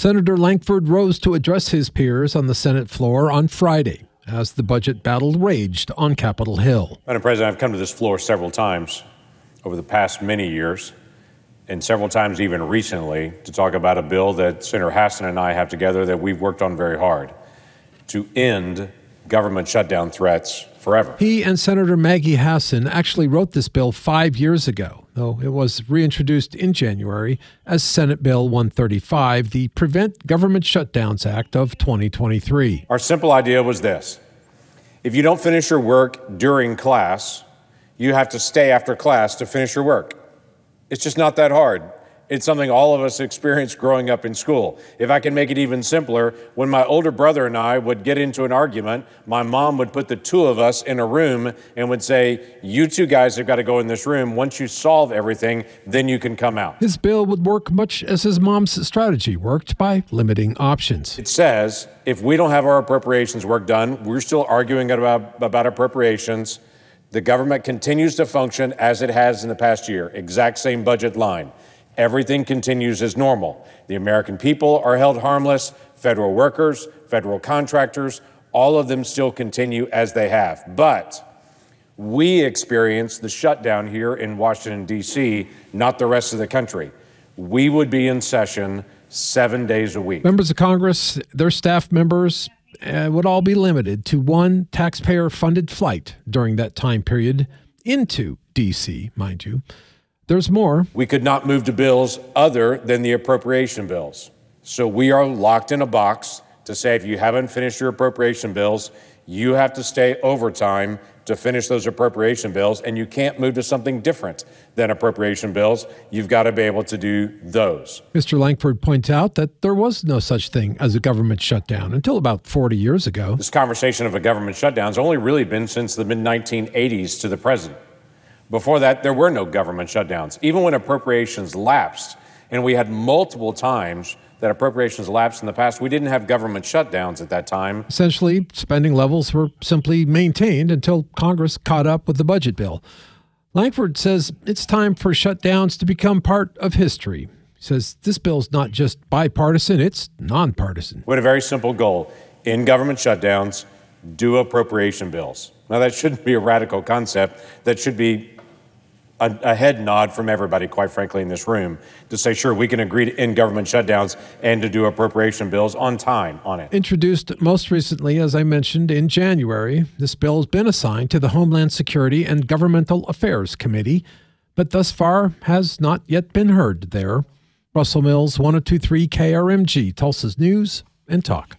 Senator Lankford rose to address his peers on the Senate floor on Friday as the budget battle raged on Capitol Hill. Madam President, I've come to this floor several times over the past many years, and several times even recently, to talk about a bill that Senator Hassan and I have together that we've worked on very hard to end government shutdown threats forever. He and Senator Maggie Hassan actually wrote this bill five years ago, though it was reintroduced in January as Senate Bill 135, the Prevent Government Shutdowns Act of 2023. Our simple idea was this if you don't finish your work during class, you have to stay after class to finish your work. It's just not that hard. It's something all of us experienced growing up in school. If I can make it even simpler, when my older brother and I would get into an argument, my mom would put the two of us in a room and would say, You two guys have got to go in this room. Once you solve everything, then you can come out. His bill would work much as his mom's strategy worked by limiting options. It says if we don't have our appropriations work done, we're still arguing about, about appropriations. The government continues to function as it has in the past year, exact same budget line. Everything continues as normal. The American people are held harmless, federal workers, federal contractors, all of them still continue as they have. But we experience the shutdown here in Washington, D.C., not the rest of the country. We would be in session seven days a week. Members of Congress, their staff members, uh, would all be limited to one taxpayer funded flight during that time period into D.C., mind you. There's more. We could not move to bills other than the appropriation bills. So we are locked in a box to say if you haven't finished your appropriation bills, you have to stay overtime to finish those appropriation bills, and you can't move to something different than appropriation bills. You've got to be able to do those. Mr. Lankford points out that there was no such thing as a government shutdown until about 40 years ago. This conversation of a government shutdown has only really been since the mid 1980s to the present. Before that, there were no government shutdowns. Even when appropriations lapsed, and we had multiple times that appropriations lapsed in the past, we didn't have government shutdowns at that time. Essentially, spending levels were simply maintained until Congress caught up with the budget bill. Lankford says it's time for shutdowns to become part of history. He says this bill's not just bipartisan, it's nonpartisan. We had a very simple goal in government shutdowns, do appropriation bills. Now, that shouldn't be a radical concept. That should be a, a, head nod from everybody, quite frankly, in this room to say, sure, we can agree to end government shutdowns and to do appropriation bills on time on it. Introduced most recently, as I mentioned, in January, this bill has been assigned to the Homeland Security and Governmental Affairs Committee, but thus far has not yet been heard there. Russell Mills, 1023 KRMG, Tulsa's News and Talk.